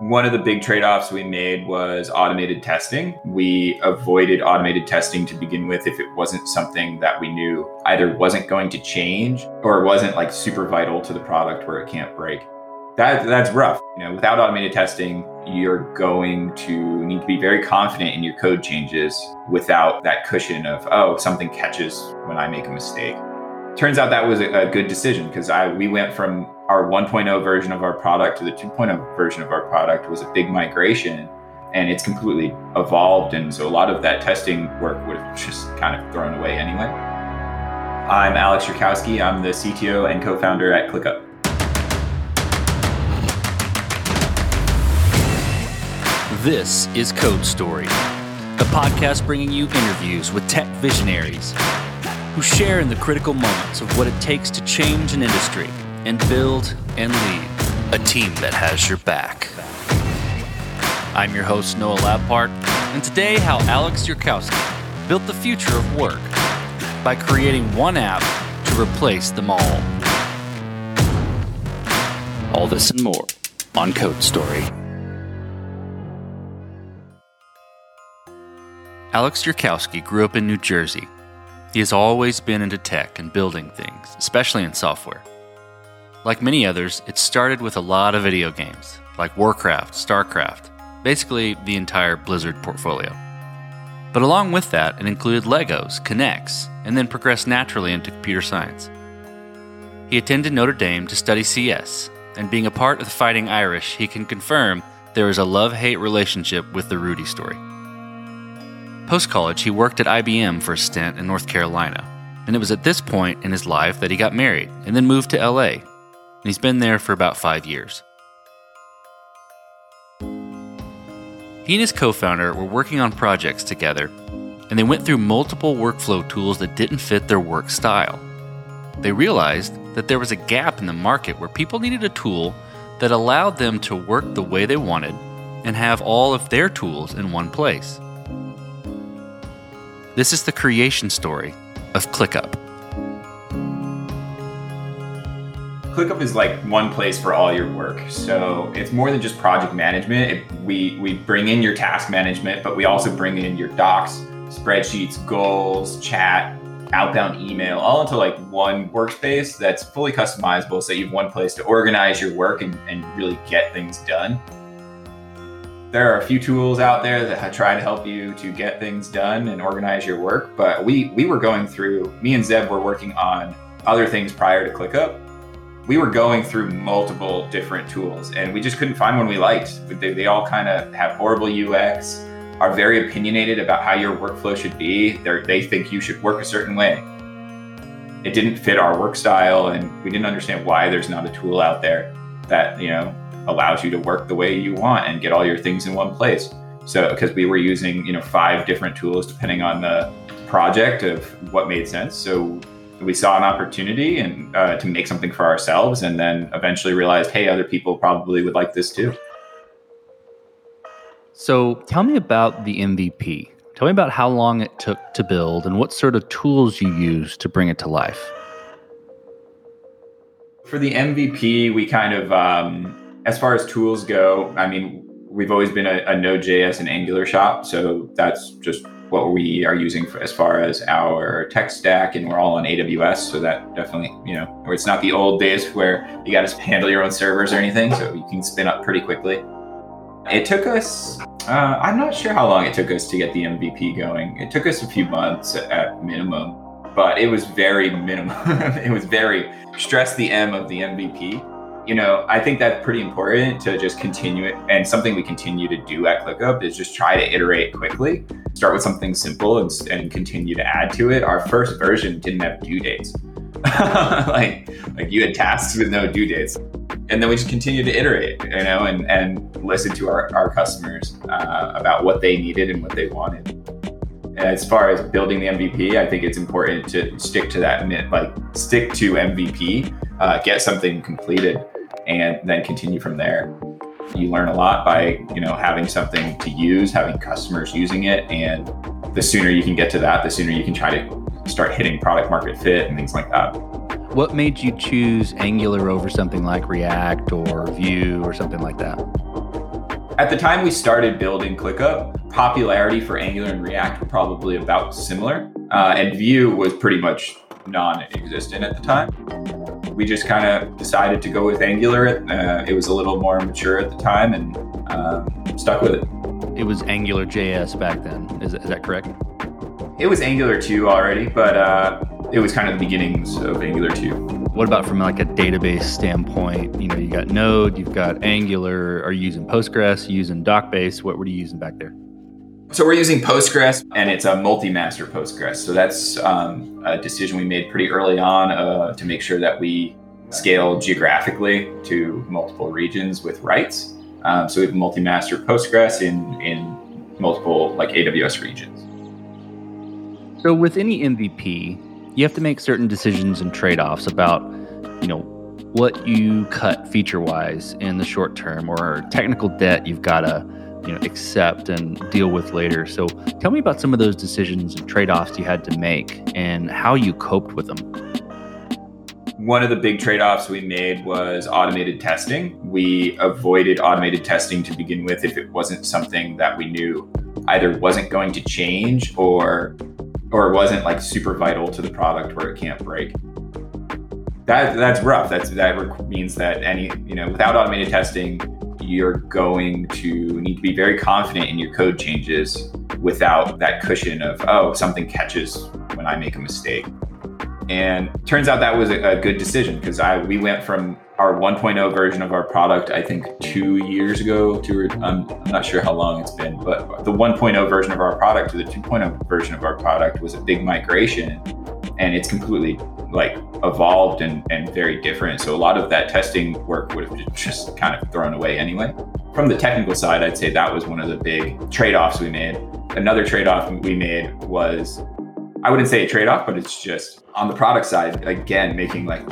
One of the big trade offs we made was automated testing. We avoided automated testing to begin with if it wasn't something that we knew either wasn't going to change or wasn't like super vital to the product where it can't break. That, that's rough. You know, without automated testing, you're going to need to be very confident in your code changes without that cushion of, oh, something catches when I make a mistake. Turns out that was a, good decision because I we went from our 1.0 version of our product to the 2.0 version of our product was a big migration and it's completely evolved and so a lot of that testing work would have just kind of thrown away anyway. I'm Alex Yurkowski. I'm the CTO and co-founder at ClickUp. This is Code Story, a podcast bringing you interviews with tech visionaries who share in the critical moments of what it takes to change an industry and build and lead a team that has your back. I'm your host, Noah Labhart, and today, how Alex Yurkowski built the future of work by creating one app to replace them all. All this and more on Code Story. Alex Yurkowski grew up in New Jersey. He has always been into tech and building things, especially in software. Like many others, it started with a lot of video games, like Warcraft, StarCraft, basically the entire Blizzard portfolio. But along with that, it included Legos, K'NEX, and then progressed naturally into computer science. He attended Notre Dame to study CS, and being a part of the Fighting Irish, he can confirm there is a love hate relationship with the Rudy story. Post college, he worked at IBM for a stint in North Carolina, and it was at this point in his life that he got married and then moved to LA. And he's been there for about five years. He and his co founder were working on projects together, and they went through multiple workflow tools that didn't fit their work style. They realized that there was a gap in the market where people needed a tool that allowed them to work the way they wanted and have all of their tools in one place. This is the creation story of ClickUp. ClickUp is like one place for all your work. So it's more than just project management. It, we we bring in your task management, but we also bring in your docs, spreadsheets, goals, chat, outbound email, all into like one workspace that's fully customizable. So you have one place to organize your work and, and really get things done there are a few tools out there that try to help you to get things done and organize your work. But we we were going through. Me and Zeb were working on other things prior to ClickUp. We were going through multiple different tools, and we just couldn't find one we liked. They, they all kind of have horrible UX, are very opinionated about how your workflow should be. they they think you should work a certain way. It didn't fit our work style, and we didn't understand why there's not a tool out there that you know allows you to work the way you want and get all your things in one place. So because we were using, you know, five different tools depending on the project of what made sense. So we saw an opportunity and uh, to make something for ourselves, and then eventually realized, hey, other people probably would like this too. So tell me about the MVP. Tell me about how long it took to build and what sort of tools you used to bring it to life. For the MVP, we kind of um, as far as tools go, I mean, we've always been a, a Node.js and Angular shop, so that's just what we are using for, as far as our tech stack, and we're all on AWS, so that definitely, you know, it's not the old days where you got to handle your own servers or anything, so you can spin up pretty quickly. It took us, uh, I'm not sure how long it took us to get the MVP going. It took us a few months at minimum, but it was very minimum. it was very stress the M of the MVP you know, I think that's pretty important to just continue it. And something we continue to do at ClickUp is just try to iterate quickly, start with something simple and, and continue to add to it. Our first version didn't have due dates. like, like you had tasks with no due dates. And then we just continue to iterate, you know, and, and listen to our, our customers uh, about what they needed and what they wanted. As far as building the MVP, I think it's important to stick to that, like stick to MVP, uh, get something completed and then continue from there. You learn a lot by, you know, having something to use, having customers using it, and the sooner you can get to that, the sooner you can try to start hitting product market fit and things like that. What made you choose Angular over something like React or Vue or something like that? At the time we started building ClickUp, popularity for Angular and React were probably about similar, uh, and Vue was pretty much non-existent at the time. We just kind of decided to go with Angular. Uh, it was a little more mature at the time, and um, stuck with it. It was Angular JS back then. Is, is that correct? It was Angular 2 already, but uh, it was kind of the beginnings of Angular 2. What about from like a database standpoint? You know, you got Node, you've got Angular. Are you using Postgres? Are you using DocBase? What were you using back there? So we're using Postgres, and it's a multi-master Postgres. So that's um, a decision we made pretty early on uh, to make sure that we scale geographically to multiple regions with writes. Um, so we have multi-master Postgres in in multiple like AWS regions. So with any MVP, you have to make certain decisions and trade-offs about, you know, what you cut feature-wise in the short term or technical debt you've got to, you know, accept and deal with later. So tell me about some of those decisions and trade-offs you had to make and how you coped with them. One of the big trade offs we made was automated testing. We avoided automated testing to begin with if it wasn't something that we knew either wasn't going to change or or wasn't like super vital to the product where it can't break. That that's rough. That's that means that any you know without automated testing, you're going to need to be very confident in your code changes without that cushion of oh something catches when I make a mistake. And turns out that was a, good decision because I we went from our 1.0 version of our product, I think two years ago, two, I'm not sure how long it's been, but the 1.0 version of our product to the 2.0 version of our product was a big migration and it's completely like evolved and, and very different. So a lot of that testing work would have just kind of thrown away anyway. From the technical side, I'd say that was one of the big trade offs we made. Another trade off we made was I wouldn't say a trade off, but it's just on the product side, again, making like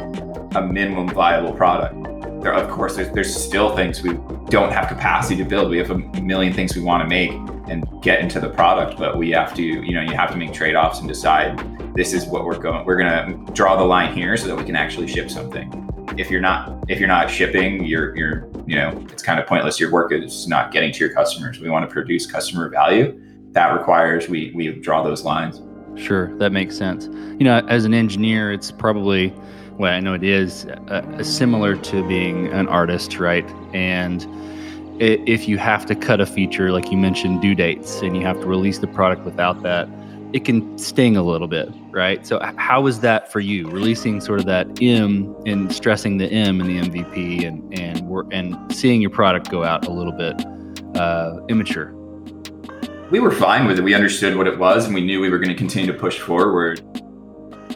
a minimum viable product. There, of course, there's, there's still things we don't have capacity to build. We have a million things we want to make and get into the product, but we have to, you know, you have to make trade offs and decide this is what we're going. We're going to draw the line here so that we can actually ship something. If you're not, if you're not shipping, you're, you're, you know, it's kind of pointless. Your work is not getting to your customers. We want to produce customer value. That requires we we draw those lines. Sure, that makes sense. You know, as an engineer, it's probably, well, I know it is uh, similar to being an artist, right? And if you have to cut a feature, like you mentioned, due dates, and you have to release the product without that, it can sting a little bit, right? So, how was that for you, releasing sort of that M and stressing the M in the MVP, and and and seeing your product go out a little bit uh, immature? we were fine with it. We understood what it was and we knew we were going to continue to push forward.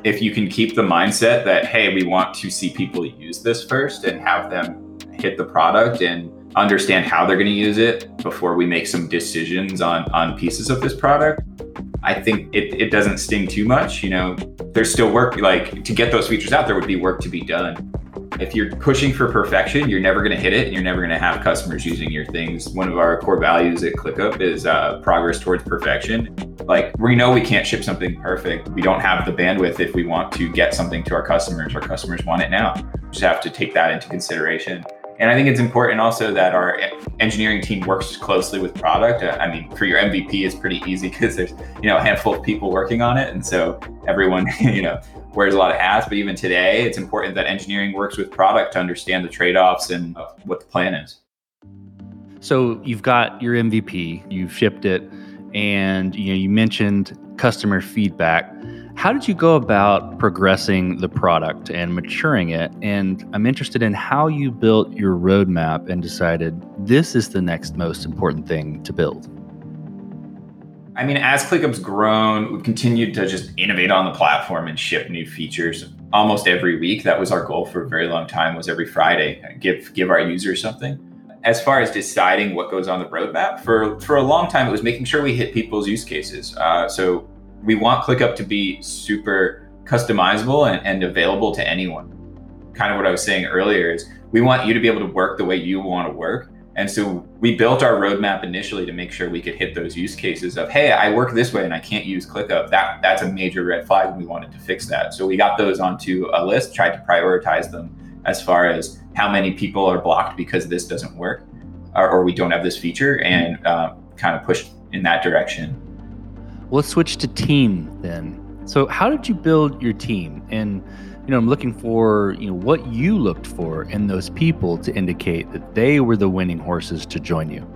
If you can keep the mindset that, hey, we want to see people use this first and have them hit the product and understand how they're going to use it before we make some decisions on, on pieces of this product, I think it, it doesn't sting too much. You know, there's still work, like to get those features out, there would be work to be done if you're pushing for perfection, you're never going to hit it and you're never going to have customers using your things. One of our core values at ClickUp is uh, progress towards perfection. Like we know we can't ship something perfect. We don't have the bandwidth if we want to get something to our customers. Our customers want it now. We just have to take that into consideration. And I think it's important also that our engineering team works closely with product. Uh, I mean, for your MVP, it's pretty easy because there's you know a handful of people working on it, and so everyone you know wears a lot of hats. But even today, it's important that engineering works with product to understand the trade-offs and what the plan is. So you've got your MVP, you've shipped it, and you know you mentioned customer feedback. How did you go about progressing the product and maturing it? And I'm interested in how you built your roadmap and decided this is the next most important thing to build. I mean, as ClickUp's grown, we've continued to just innovate on the platform and ship new features almost every week. That was our goal for a very long time. Was every Friday give give our users something. As far as deciding what goes on the roadmap, for for a long time, it was making sure we hit people's use cases. Uh, so we want ClickUp to be super customizable and, and available to anyone. Kind of what I was saying earlier is we want you to be able to work the way you want to work and so we built our roadmap initially to make sure we could hit those use cases of, hey, I work this way and I can't use ClickUp. That that's a major red flag, and we wanted to fix that. So we got those onto a list, tried to prioritize them as far as how many people are blocked because this doesn't work. or, or we don't have this feature, and uh, kind of push in that direction. Let's switch to team then. So, how did you build your team? And you know, I'm looking for you know what you looked for in those people to indicate that they were the winning horses to join you.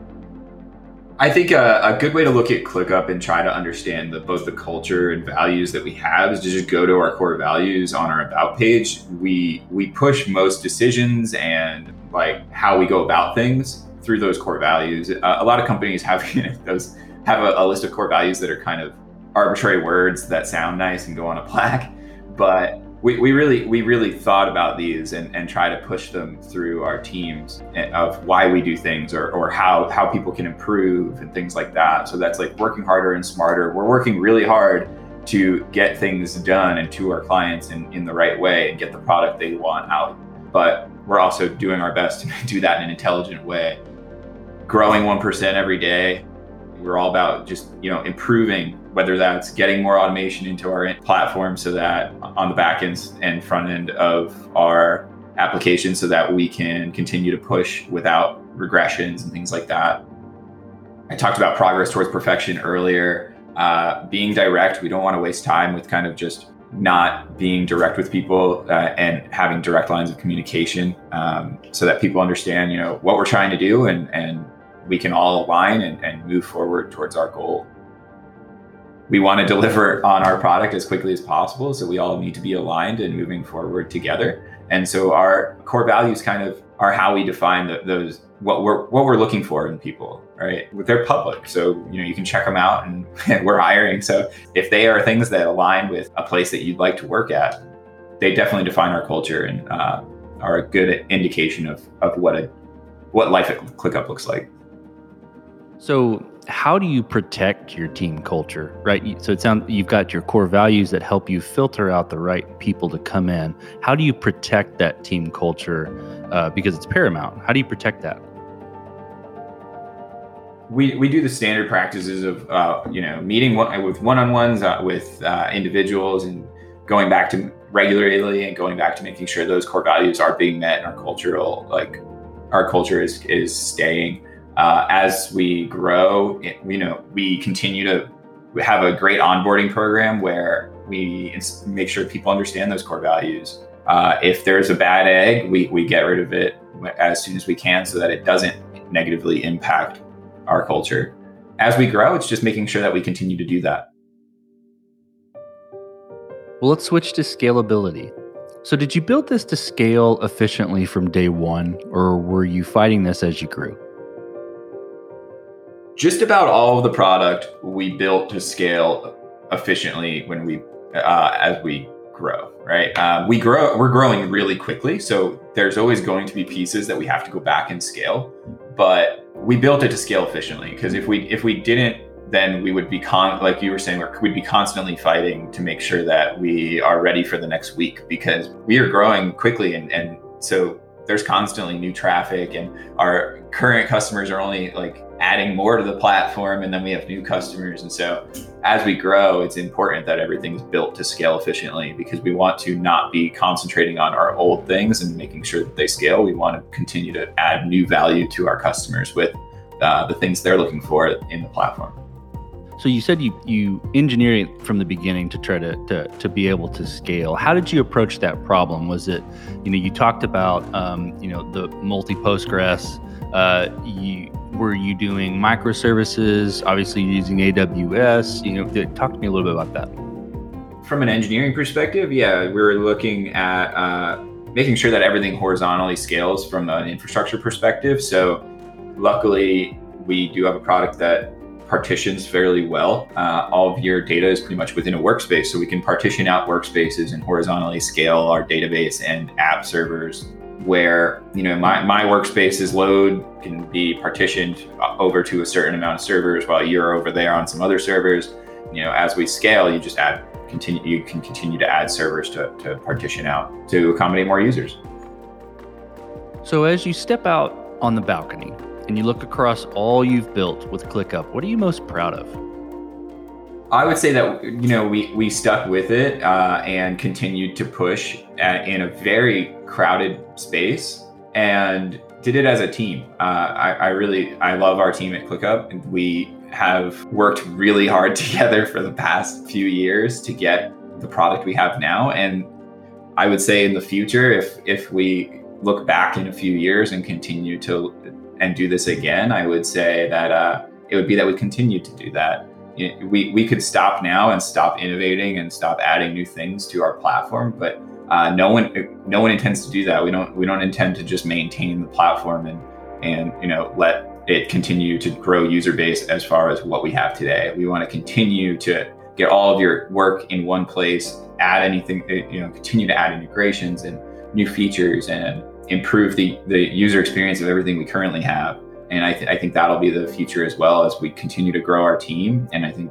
I think a, a, good way to look at ClickUp and try to understand the, both the culture and values that we have is to just go to our core values on our about page. We we push most decisions and like how we go about things through those core values. Uh, a lot of companies have you know, those have a, a list of core values that are kind of arbitrary words that sound nice and go on a plaque, but we, we really we really thought about these and, and try to push them through our teams of why we do things or, or how how people can improve and things like that. So that's like working harder and smarter. We're working really hard to get things done and to our clients in, in the right way and get the product they want out. But we're also doing our best to do that in an intelligent way. Growing 1% every day we're all about just you know improving whether that's getting more automation into our platform so that on the back end and front end of our application so that we can continue to push without regressions and things like that. I talked about progress towards perfection earlier. Uh, being direct, we don't want to waste time with kind of just not being direct with people uh, and having direct lines of communication um, so that people understand, you know, what we're trying to do and, and we can all align and, and move forward towards our goal we want to deliver on our product as quickly as possible. So we all need to be aligned and moving forward together. And so our core values kind of are how we define the, those what we're what we're looking for in people, right? They're public, so you know you can check them out, and we're hiring. So if they are things that align with a place that you'd like to work at, they definitely define our culture and uh, are a good indication of of what a what life at ClickUp looks like. So how do you protect your team culture right? So it sounds you've got your core values that help you filter out the right people to come in. How do you protect that team culture? Uh, because it's paramount. How do you protect that? We, we do the standard practices of uh, you know meeting one, with one-on-ones uh, with uh, individuals and going back to regularly and going back to making sure those core values are being met and our cultural like our culture is is staying uh, as we grow, you know, we continue to have a great onboarding program where we make sure people understand those core values. Uh, if there's a bad egg, we, we get rid of it as soon as we can so that it doesn't negatively impact our culture. As we grow, it's just making sure that we continue to do that. Well, let's switch to scalability. So, did you build this to scale efficiently from day one, or were you fighting this as you grew? Just about all of the product we built to scale efficiently when we uh, as we grow right? Uh, we grow we're growing really quickly so there's always going to be pieces that we have to go back and scale but we built it to scale efficiently because if we if we didn't then we would be con like you were saying we'd be constantly fighting to make sure that we are ready for the next week because we are growing quickly and and so there's constantly new traffic and our current customers are only like adding more to the platform and then we have new customers and so as we grow it's important that everything's built to scale efficiently because we want to not be concentrating on our old things and making sure that they scale we want to continue to add new value to our customers with uh, the things they're looking for in the platform so you said you you engineer it from the beginning to try to, to to be able to scale. How did you approach that problem? Was it, you know, you talked about um, you know the multi Postgres. Uh, you were you doing microservices? Obviously using AWS. You know, talk to me a little bit about that. From an engineering perspective, yeah, we were looking at uh, making sure that everything horizontally scales from an infrastructure perspective. So, luckily, we do have a product that partitions fairly well. Uh, all of your data is pretty much within a workspace, so we can partition out workspaces and horizontally scale our database and app servers. Where you know my, my workspace's load can be partitioned over to a certain amount of servers, while you're over there on some other servers. You know, as we scale, you just add continue. You can continue to add servers to, to partition out to accommodate more users. So as you step out on the balcony, and you look across all you've built with ClickUp, what are you most proud of? I would say that you know we we stuck with it uh, and continued to push at, in a very crowded space, and did it as a team. Uh, I, I really I love our team at ClickUp, and we have worked really hard together for the past few years to get the product we have now. And I would say in the future, if if we look back in a few years and continue to and do this again, I would say that uh, it would be that we continue to do that. We, we could stop now and stop innovating and stop adding new things to our platform, but uh, no one no one intends to do that. We don't we don't intend to just maintain the platform and and you know let it continue to grow user base as far as what we have today. We want to continue to get all of your work in one place, add anything, you know, continue to add integrations and new features and improve the, the user experience of everything we currently have. And I, th- I think that'll be the future as well as we continue to grow our team. And I think,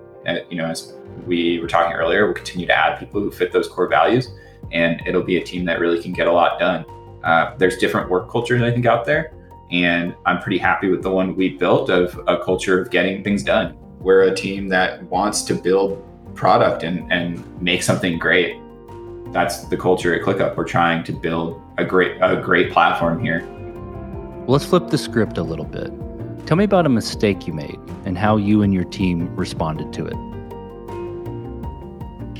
you know, as we were talking earlier, we'll continue to add people who fit those core values and it'll be a team that really can get a lot done. Uh, there's different work cultures, I think, out there. And I'm pretty happy with the one we built of a culture of getting things done. We're a team that wants to build product and, and make something great. That's the culture at ClickUp. We're trying to build a great a great platform here. Let's flip the script a little bit. Tell me about a mistake you made and how you and your team responded to it.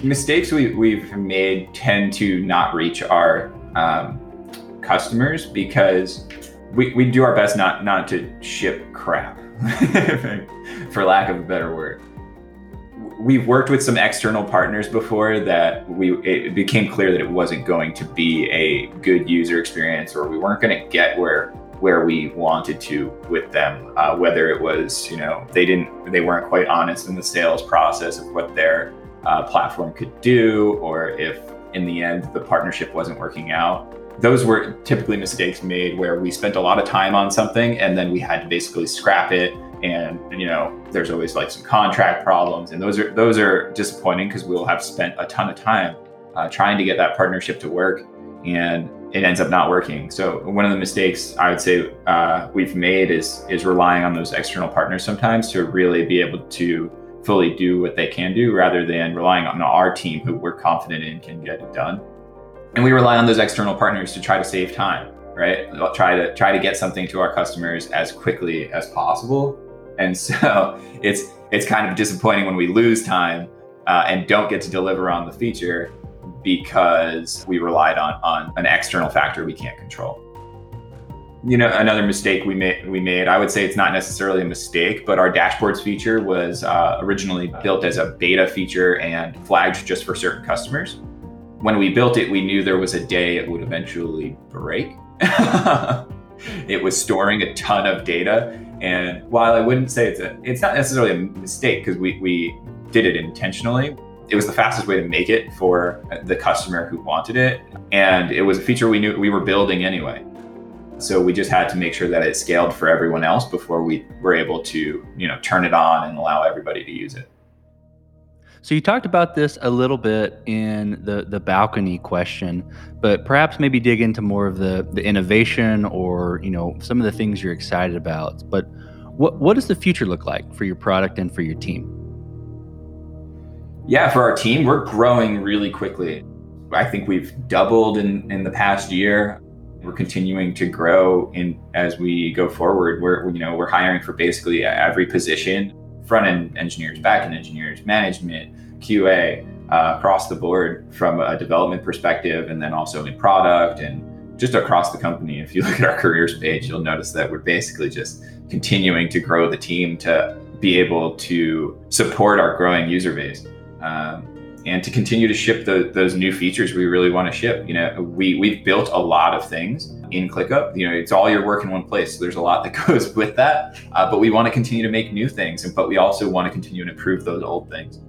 Mistakes we, we've made tend to not reach our um, customers because we, we do our best not not to ship crap, for lack of a better word. We've worked with some external partners before that we it became clear that it wasn't going to be a good user experience, or we weren't going to get where where we wanted to with them. Uh, whether it was you know they didn't they weren't quite honest in the sales process of what their uh, platform could do, or if in the end the partnership wasn't working out those were typically mistakes made where we spent a lot of time on something and then we had to basically scrap it and you know there's always like some contract problems and those are those are disappointing because we'll have spent a ton of time uh, trying to get that partnership to work and it ends up not working. So one of the mistakes i would say uh, we've made is is relying on those external partners sometimes to really be able to fully do what they can do rather than relying on our team who we're confident in can get it done. And we rely on those external partners to try to save time right? Try to try to get something to our customers as quickly as possible. And so it's it's kind of disappointing when we lose time uh, and don't get to deliver on the feature because we relied on on an external factor we can't control you know another mistake we made we made i would say it's not necessarily a mistake but our dashboards feature was uh, originally built as a beta feature and flagged just for certain customers when we built it, we knew there was a day it would eventually break. it was storing a ton of data. And while I wouldn't say it's a, it's not necessarily a mistake because we, we did it intentionally. It was the fastest way to make it for the customer who wanted it. And it was a feature we knew we were building anyway. So we just had to make sure that it scaled for everyone else before we were able to, you know, turn it on and allow everybody to use it. So you talked about this a little bit in the the balcony question, but perhaps maybe dig into more of the the innovation or you know some of the things you're excited about. But what what does the future look like for your product and for your team? Yeah, for our team, we're growing really quickly. I think we've doubled in in the past year. We're continuing to grow in as we go forward. We're you know we're hiring for basically every position front end engineers, back end engineers, management, QA, uh, across the board from a development perspective, and then also in product and just across the company. If you look at our careers page, you'll notice that we're basically just continuing to grow the team to be able to support our growing user base. Um, and to continue to ship the, those new features we really want to ship. You know, we we've built a lot of things in ClickUp. You know, it's all your work in one place. So there's a lot that goes with that. Uh, but we want to continue to make new things, and but we also want to continue to improve those old things.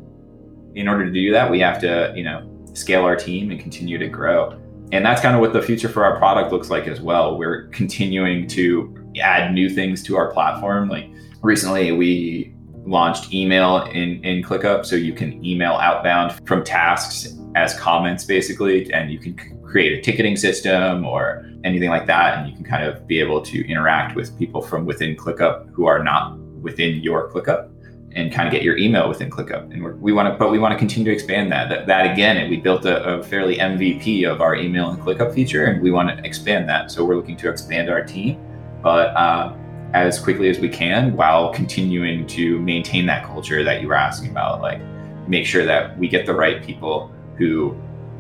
In order to do that, we have to you know scale our team and continue to grow. And that's kind of what the future for our product looks like as well. We're continuing to add new things to our platform. Like recently, we launched email in, in ClickUp. So you can email outbound from tasks as comments basically, and you can create a ticketing system or anything like that. And you can kind of be able to interact with people from within ClickUp who are not within your ClickUp and kind of get your email within ClickUp. And we want to, but we want to continue to expand that. That, that again, we built a, a, fairly MVP of our email and ClickUp feature, and we want to expand that. So we're looking to expand our team but uh, as quickly as we can while continuing to maintain that culture that you were asking about. Like, make sure that we get the right people who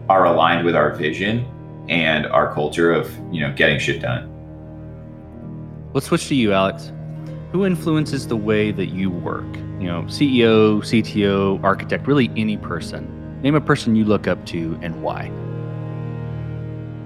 are aligned with our vision and our culture of you know getting shit done. Let's switch to you, Alex. Who influences the way that you work? You know, CEO, CTO, architect, really any person. Name a person you look up to and why.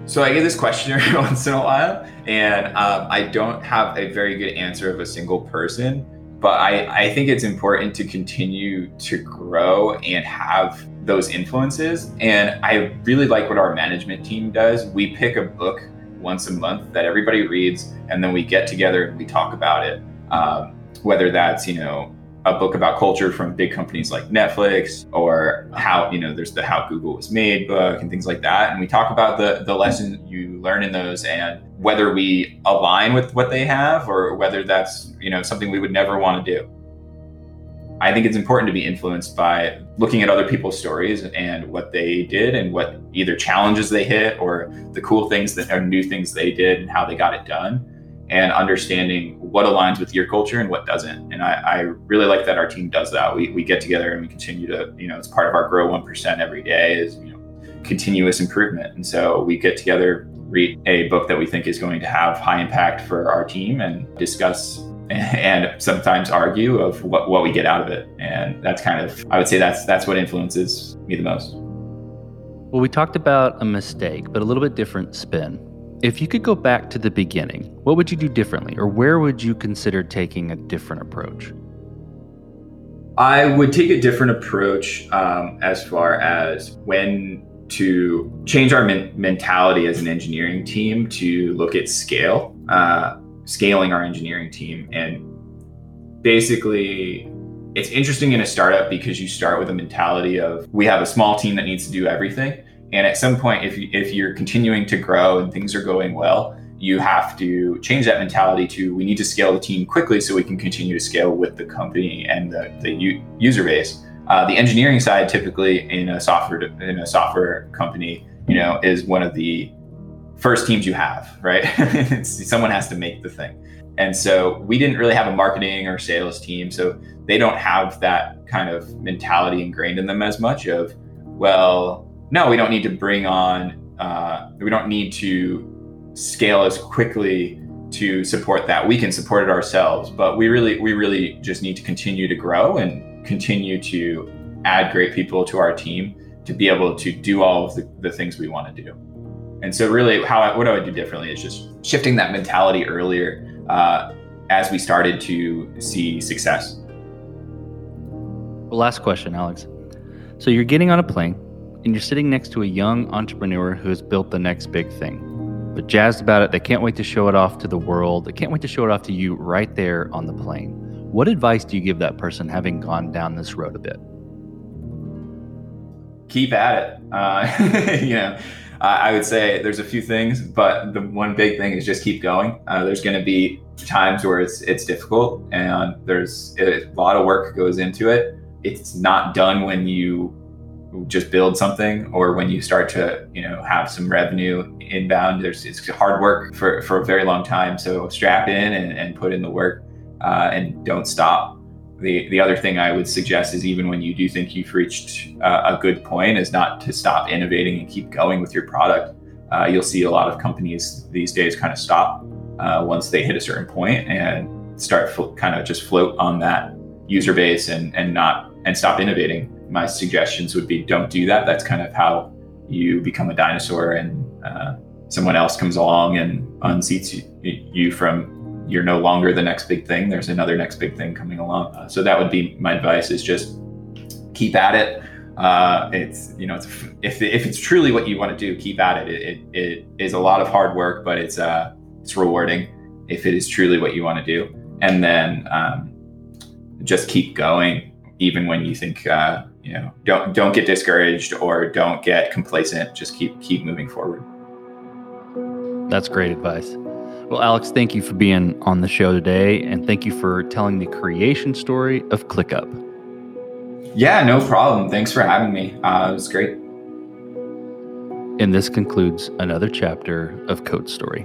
So I get this question every once in a while, and um, I don't have a very good answer of a single person. But I, I think it's important to continue to grow and have those influences. And I really like what our management team does. We pick a book once a month that everybody reads, and then we get together and we talk about it. Um, whether that's you know a book about culture from big companies like Netflix or how, you know, there's the How Google Was Made book and things like that. And we talk about the, the lessons you learn in those and whether we align with what they have or whether that's, you know, something we would never want to do. I think it's important to be influenced by looking at other people's stories and what they did and what either challenges they hit or the cool things that are new things they did and how they got it done and understanding what aligns with your culture and what doesn't. And I, I, really like that our team does that. We, we get together and we continue to, you know, it's part of our grow 1% every day is, you know, continuous improvement. And so we get together, read a book that we think is going to have high impact for our team and discuss and sometimes argue of what, what we get out of it. And that's kind of, I would say that's, that's what influences me the most. Well, we talked about a mistake, but a little bit different spin. If you could go back to the beginning, what would you do differently, or where would you consider taking a different approach? I would take a different approach um, as far as when to change our men- mentality as an engineering team to look at scale, uh, scaling our engineering team. And basically, it's interesting in a startup because you start with a mentality of we have a small team that needs to do everything. And at some point, if, you, if you're continuing to grow and things are going well, you have to change that mentality to we need to scale the team quickly so we can continue to scale with the company and the, the u- user base. Uh, the engineering side, typically in a software in a software company, you know, is one of the first teams you have, right? someone has to make the thing. And so we didn't really have a marketing or sales team, so they don't have that kind of mentality ingrained in them as much of, well, no, we don't need to bring on, uh, we don't need to scale as quickly to support that. We can support it ourselves, but we really, we really just need to continue to grow and continue to add great people to our team to be able to do all of the, the things we want to do. And so, really, how I, what I would do differently is just shifting that mentality earlier uh, as we started to see success. Last question, Alex. So you're getting on a plane and you're sitting next to a young entrepreneur who has built the next big thing. But jazzed about it, they can't wait to show it off to the world. They can't wait to show it off to you right there on the plane. What advice do you give that person having gone down this road a bit? Keep at it. Uh, you know, I would say there's a few things, but the one big thing is just keep going. Uh, there's going to be times where it's it's difficult, and there's a lot of work goes into it. It's not done when you just build something or when you start to you know have some revenue inbound there's it's hard work for, for a very long time. So strap in and, and put in the work uh, and don't stop. The the other thing i would suggest is even when you do think you've reached uh, a good point is not to stop innovating and keep going with your product. Uh, you'll see a lot of companies these days kind of stop uh, once they hit a certain point and start fl- kind of just float on that user base and and not and stop innovating my suggestions would be don't do that. That's kind of how you become a dinosaur and uh, someone else comes along and unseats you, you, from you're no longer the next big thing. There's another next big thing coming along. Uh, so that would be my advice is just keep at it. Uh, it's, you know, it's, if, if it's truly what you want to do, keep at it. It, it, it is a lot of hard work, but it's, uh, it's rewarding if it is truly what you want to do. And then um, just keep going, even when you think, uh, you know don't don't get discouraged or don't get complacent. Just keep keep moving forward. That's great advice. Well alex thank you for being on the show today and thank you for telling the creation story of clickup. Yeah no problem. Thanks for having me. Uh, it was great. And this concludes another chapter of code story